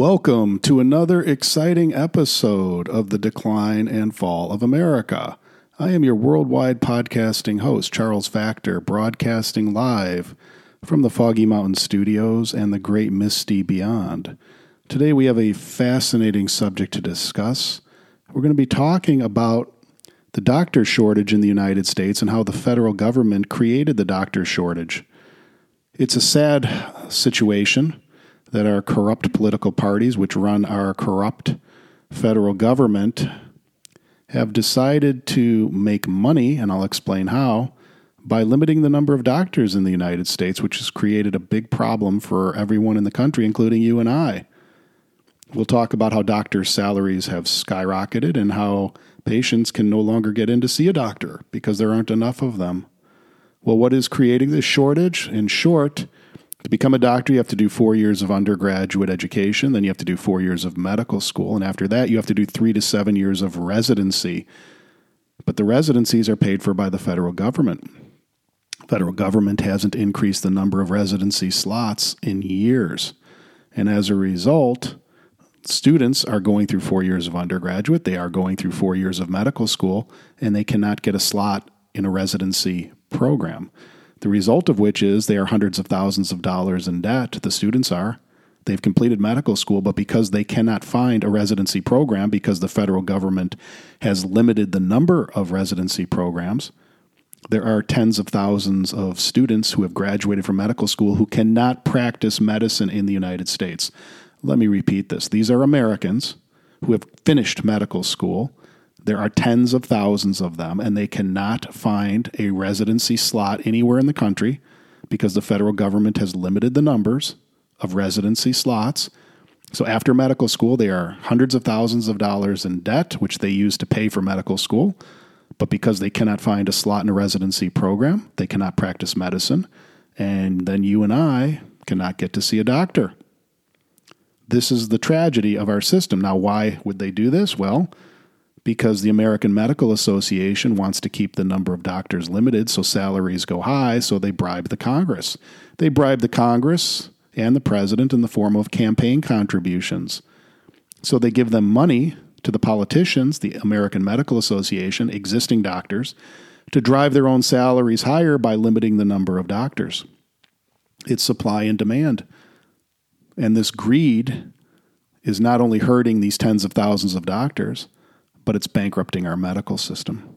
Welcome to another exciting episode of The Decline and Fall of America. I am your worldwide podcasting host, Charles Facktor, broadcasting live from the Foggy Mountain Studios and the Great Misty Beyond. Today we have a fascinating subject to discuss. We're going to be talking about the doctor shortage in the United States and how the federal government created the doctor shortage. It's a sad situation that our corrupt political parties, which run our corrupt federal government, have decided to make money, and I'll explain how, by limiting the number of doctors in the United States, which has created a big problem for everyone in the country, including you and I. We'll talk about how doctors' salaries have skyrocketed and how patients can no longer get in to see a doctor because there aren't enough of them. Well, what is creating this shortage? In short, to become a doctor, you have to do four years of undergraduate education, then you have to do four years of medical school, and after that, you have to do three to seven years of residency. But the residencies are paid for by the federal government. Federal government hasn't increased the number of residency slots in years. And as a result, students are going through four years of undergraduate, they are going through four years of medical school, and they cannot get a slot in a residency program. The result of which is they are hundreds of thousands of dollars in debt, the students are. They've completed medical school, but because they cannot find a residency program because the federal government has limited the number of residency programs, there are tens of thousands of students who have graduated from medical school who cannot practice medicine in the United States. Let me repeat this. These are Americans who have finished medical school. There are tens of thousands of them, and they cannot find a residency slot anywhere in the country because the federal government has limited the numbers of residency slots. So, after medical school, they are hundreds of thousands of dollars in debt, which they use to pay for medical school. But because they cannot find a slot in a residency program, they cannot practice medicine. And then you and I cannot get to see a doctor. This is the tragedy of our system. Now, why would they do this? Well, because the American Medical Association wants to keep the number of doctors limited so salaries go high, so they bribe the Congress. They bribe the Congress and the president in the form of campaign contributions. So they give them money to the politicians, the American Medical Association, existing doctors, to drive their own salaries higher by limiting the number of doctors. It's supply and demand. And this greed is not only hurting these tens of thousands of doctors, but it's bankrupting our medical system.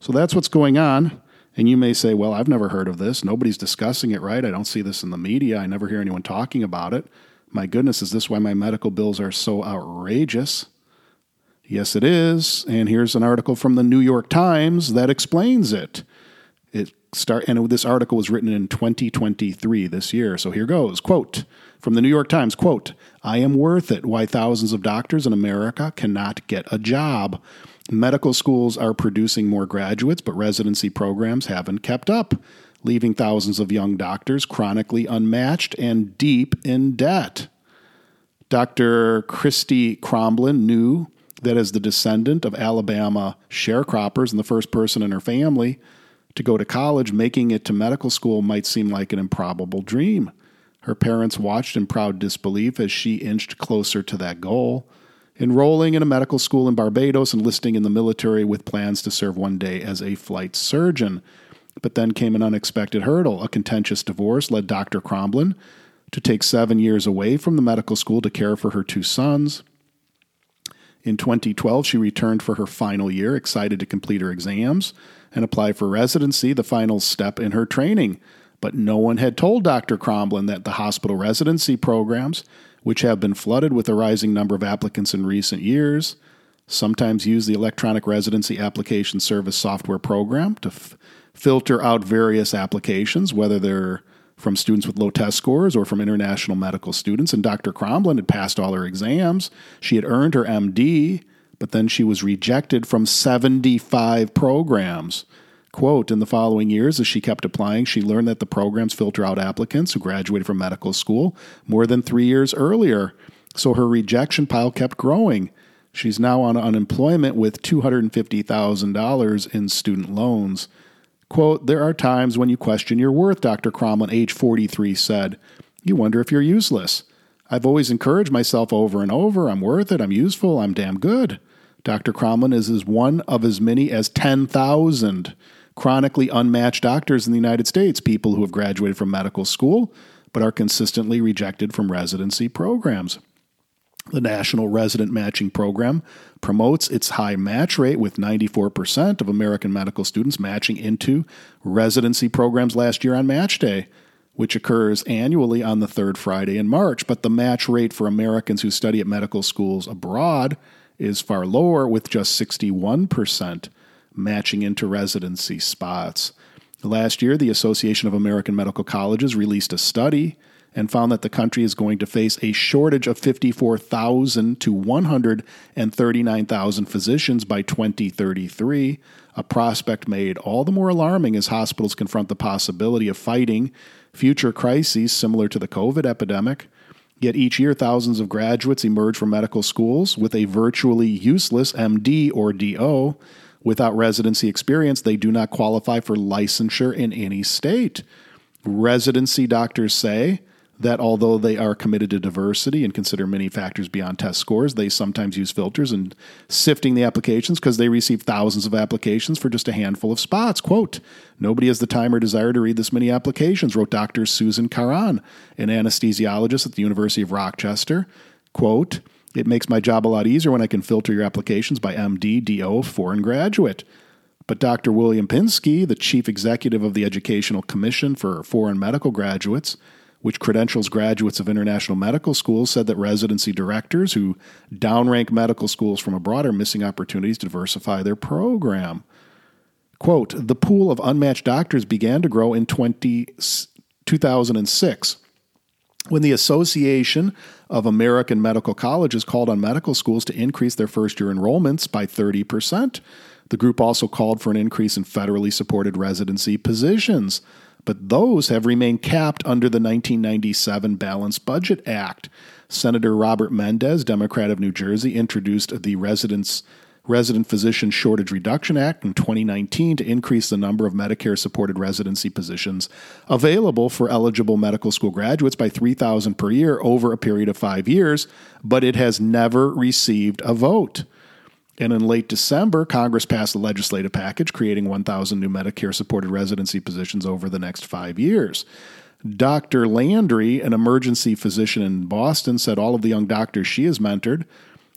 So that's what's going on. And you may say, well, I've never heard of this. Nobody's discussing it, right? I don't see this in the media. I never hear anyone talking about it. My goodness, is this why my medical bills are so outrageous? Yes, it is. And here's an article from the New York Times that explains it. It start and this article was written in 2023 this year. So here goes. Quote from the New York Times, quote, I am worth it why thousands of doctors in America cannot get a job. Medical schools are producing more graduates, but residency programs haven't kept up, leaving thousands of young doctors chronically unmatched and deep in debt. Dr. Christy Cromblin knew that as the descendant of Alabama sharecroppers and the first person in her family to go to college, making it to medical school might seem like an improbable dream. Her parents watched in proud disbelief as she inched closer to that goal, enrolling in a medical school in Barbados, enlisting in the military with plans to serve one day as a flight surgeon. But then came an unexpected hurdle. A contentious divorce led Dr. Cromblin to take seven years away from the medical school to care for her two sons. In 2012, she returned for her final year, excited to complete her exams and apply for residency, the final step in her training. But no one had told Dr. Cromblin that the hospital residency programs, which have been flooded with a rising number of applicants in recent years, sometimes use the electronic residency application service software program to f- filter out various applications, whether they're from students with low test scores or from international medical students. And Dr. Cromblin had passed all her exams. She had earned her MD, but then she was rejected from 75 programs. Quote, in the following years, as she kept applying, she learned that the programs filter out applicants who graduated from medical school more than three years earlier. So her rejection pile kept growing. She's now on unemployment with $250,000 in student loans. Quote, there are times when you question your worth, Dr. Cromblin, age 43, said. You wonder if you're useless. I've always encouraged myself over and over I'm worth it, I'm useful, I'm damn good. Dr. Cromlin is, is one of as many as 10,000 chronically unmatched doctors in the United States, people who have graduated from medical school but are consistently rejected from residency programs. The National Resident Matching Program promotes its high match rate, with 94% of American medical students matching into residency programs last year on Match Day, which occurs annually on the third Friday in March. But the match rate for Americans who study at medical schools abroad is far lower, with just 61% matching into residency spots. Last year, the Association of American Medical Colleges released a study and found that the country is going to face a shortage of 54,000 to 139,000 physicians by 2033, a prospect made all the more alarming as hospitals confront the possibility of fighting future crises similar to the COVID epidemic. Yet each year, thousands of graduates emerge from medical schools with a virtually useless MD or DO. Without residency experience, they do not qualify for licensure in any state. Residency doctors say that although they are committed to diversity and consider many factors beyond test scores, they sometimes use filters and sifting the applications because they receive thousands of applications for just a handful of spots. Quote, Nobody has the time or desire to read this many applications, wrote Dr. Susan Caron, an anesthesiologist at the University of Rochester. Quote, it makes my job a lot easier when I can filter your applications by MD, DO, foreign graduate. But Dr. William Pinsky, the chief executive of the Educational Commission for Foreign Medical Graduates, which credentials graduates of international medical schools, said that residency directors who downrank medical schools from abroad are missing opportunities to diversify their program. Quote, the pool of unmatched doctors began to grow in 20, 2006 when the Association of American Medical Colleges called on medical schools to increase their first year enrollments by 30%. The group also called for an increase in federally supported residency positions but those have remained capped under the 1997 Balanced Budget Act. Senator Robert Mendez, Democrat of New Jersey, introduced the Residence Resident Physician Shortage Reduction Act in 2019 to increase the number of Medicare supported residency positions available for eligible medical school graduates by 3,000 per year over a period of five years, but it has never received a vote. And in late December, Congress passed a legislative package creating 1,000 new Medicare supported residency positions over the next five years. Dr. Landry, an emergency physician in Boston, said all of the young doctors she has mentored,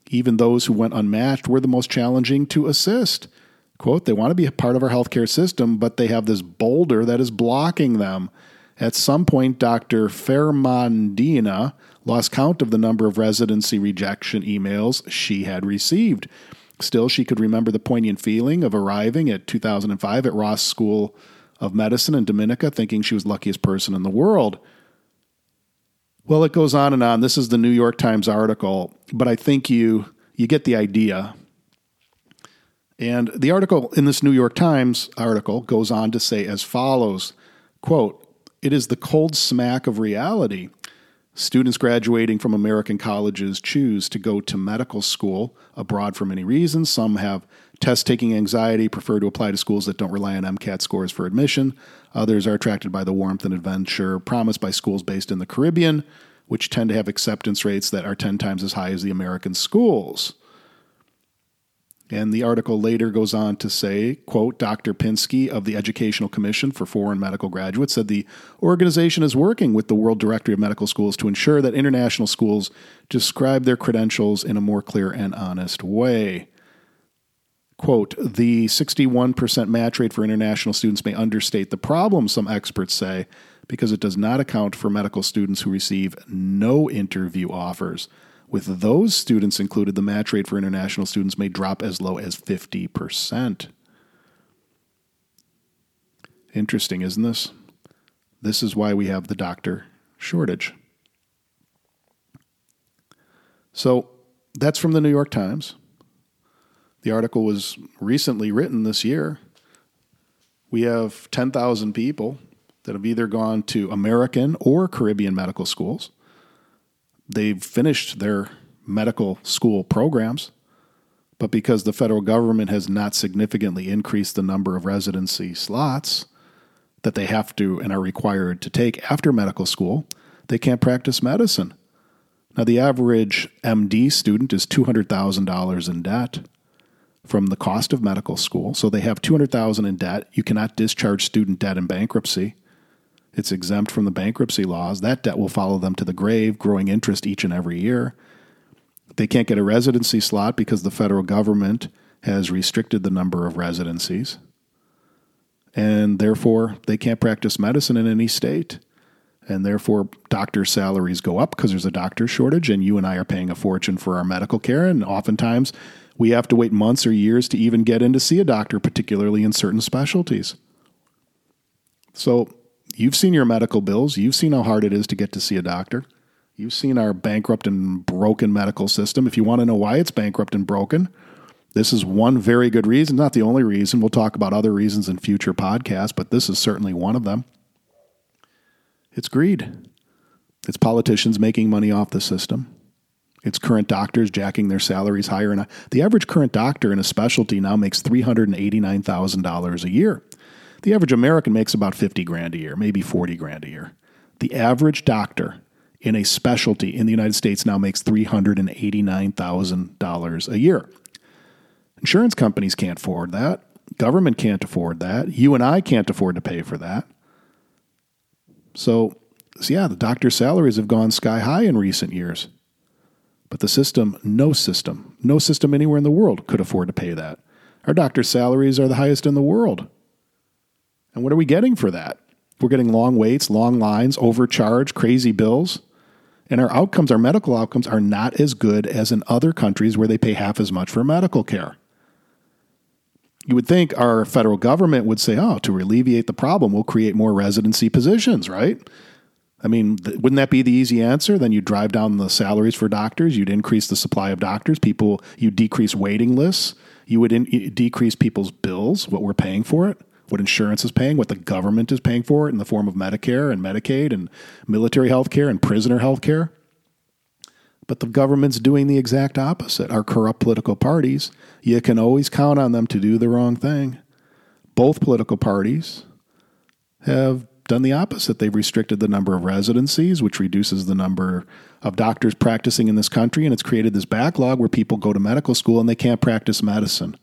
even those who went unmatched, were the most challenging to assist. Quote, they want to be a part of our healthcare system, but they have this boulder that is blocking them. At some point, Dr. Fermandina lost count of the number of residency rejection emails she had received. Still, she could remember the poignant feeling of arriving at 2005 at Ross School of Medicine in Dominica, thinking she was luckiest person in the world. Well, it goes on and on. This is the New York Times article, but I think you you get the idea. And the article in this New York Times article goes on to say as follows, quote, "It is the cold smack of reality Students graduating from American colleges choose to go to medical school abroad for many reasons. Some have test taking anxiety, prefer to apply to schools that don't rely on MCAT scores for admission. Others are attracted by the warmth and adventure promised by schools based in the Caribbean, which tend to have acceptance rates that are 10 times as high as the American schools. And the article later goes on to say, quote, Dr. Pinsky of the Educational Commission for Foreign Medical Graduates said the organization is working with the World Directory of Medical Schools to ensure that international schools describe their credentials in a more clear and honest way. Quote, the 61% match rate for international students may understate the problem, some experts say, because it does not account for medical students who receive no interview offers. With those students included, the match rate for international students may drop as low as 50%. Interesting, isn't this? This is why we have the doctor shortage. So that's from the New York Times. The article was recently written this year. We have 10,000 people that have either gone to American or Caribbean medical schools they've finished their medical school programs, but because the federal government has not significantly increased the number of residency slots that they have to and are required to take after medical school, they can't practice medicine. Now, the average MD student is $200,000 in debt from the cost of medical school. So they have 200,000 in debt. You cannot discharge student debt in bankruptcy. It's exempt from the bankruptcy laws. That debt will follow them to the grave, growing interest each and every year. They can't get a residency slot because the federal government has restricted the number of residencies. And therefore, they can't practice medicine in any state and therefore doctor salaries go up because there's a doctor shortage and you and I are paying a fortune for our medical care and oftentimes we have to wait months or years to even get in to see a doctor particularly in certain specialties. So, you've seen your medical bills, you've seen how hard it is to get to see a doctor. You've seen our bankrupt and broken medical system. If you want to know why it's bankrupt and broken, this is one very good reason, not the only reason. We'll talk about other reasons in future podcasts, but this is certainly one of them. It's greed. It's politicians making money off the system. It's current doctors jacking their salaries higher. And uh, the average current doctor in a specialty now makes $389,000 a year. The average American makes about 50 grand a year, maybe 40 grand a year. The average doctor in a specialty in the United States now makes $389,000 a year. Insurance companies can't afford that. Government can't afford that. You and I can't afford to pay for that. So, so, yeah, the doctor's salaries have gone sky high in recent years. But the system, no system, no system anywhere in the world could afford to pay that. Our doctor's salaries are the highest in the world. And what are we getting for that? We're getting long waits, long lines, overcharge, crazy bills. And our outcomes, our medical outcomes, are not as good as in other countries where they pay half as much for medical care you would think our federal government would say, oh, to alleviate the problem, we'll create more residency positions, right? I mean, wouldn't that be the easy answer? Then you drive down the salaries for doctors, you'd increase the supply of doctors, people, you decrease waiting lists, you would in- decrease people's bills, what we're paying for it, what insurance is paying, what the government is paying for it in the form of Medicare and Medicaid and military health care and prisoner health care. But the government's doing the exact opposite. Our corrupt political parties, you can always count on them to do the wrong thing. Both political parties have done the opposite. They've restricted the number of residencies, which reduces the number of doctors practicing in this country, and it's created this backlog where people go to medical school and they can't practice medicine.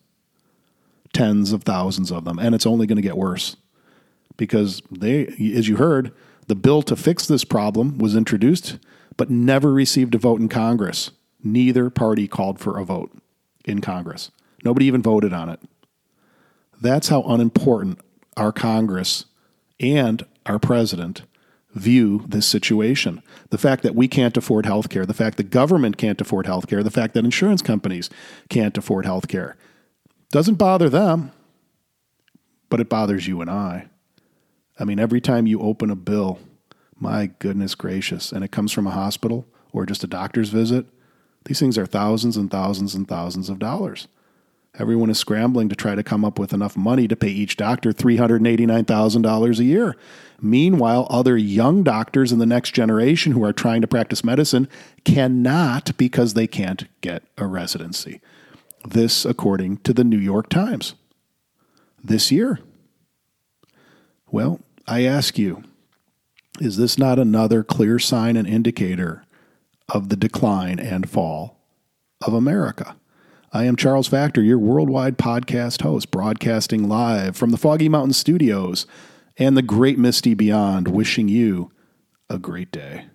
Tens of thousands of them, and it's only going to get worse because they, as you heard, the bill to fix this problem was introduced but never received a vote in Congress. Neither party called for a vote in Congress. Nobody even voted on it. That's how unimportant our Congress and our president view this situation. The fact that we can't afford health care, the fact that government can't afford health care, the fact that insurance companies can't afford health care doesn't bother them, but it bothers you and I. I mean, every time you open a bill my goodness gracious. And it comes from a hospital or just a doctor's visit. These things are thousands and thousands and thousands of dollars. Everyone is scrambling to try to come up with enough money to pay each doctor $389,000 a year. Meanwhile, other young doctors in the next generation who are trying to practice medicine cannot because they can't get a residency. This, according to the New York Times. This year. Well, I ask you, is this not another clear sign and indicator of the decline and fall of America? I am Charles Facktor, your worldwide podcast host, broadcasting live from the Foggy Mountain Studios and the great Misty Beyond, wishing you a great day.